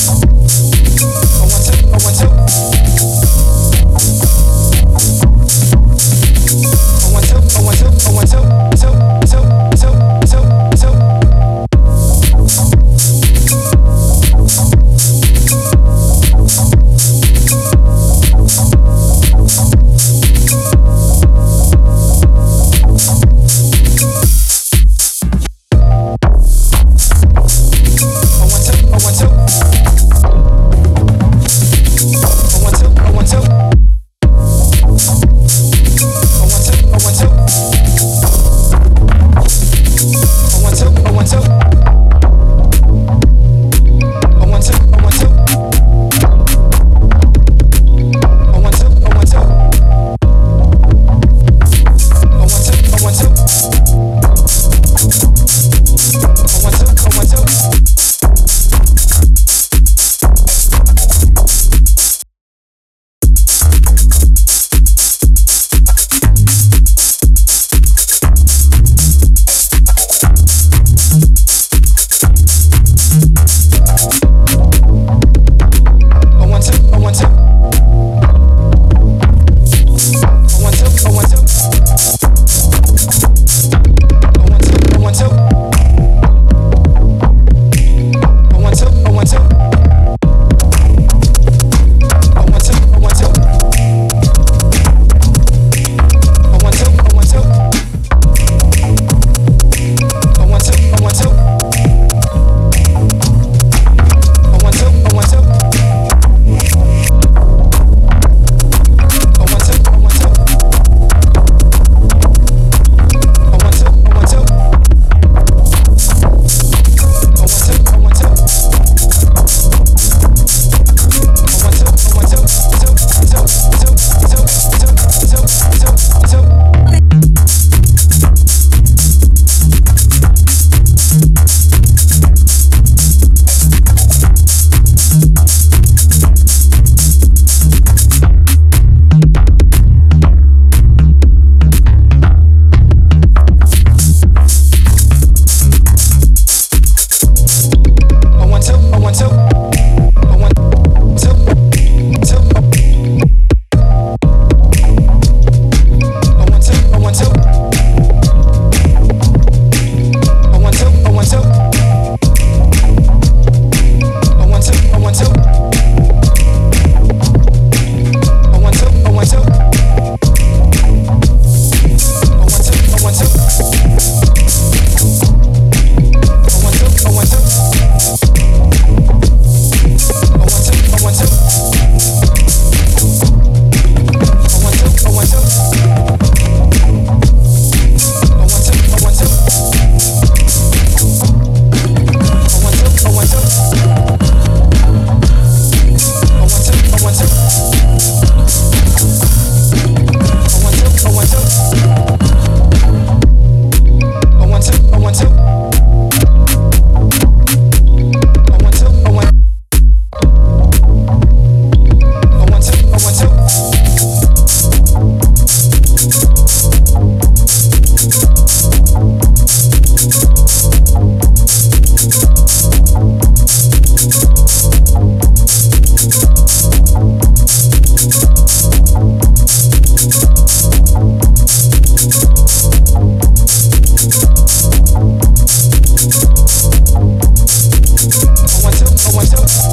Thank influencer.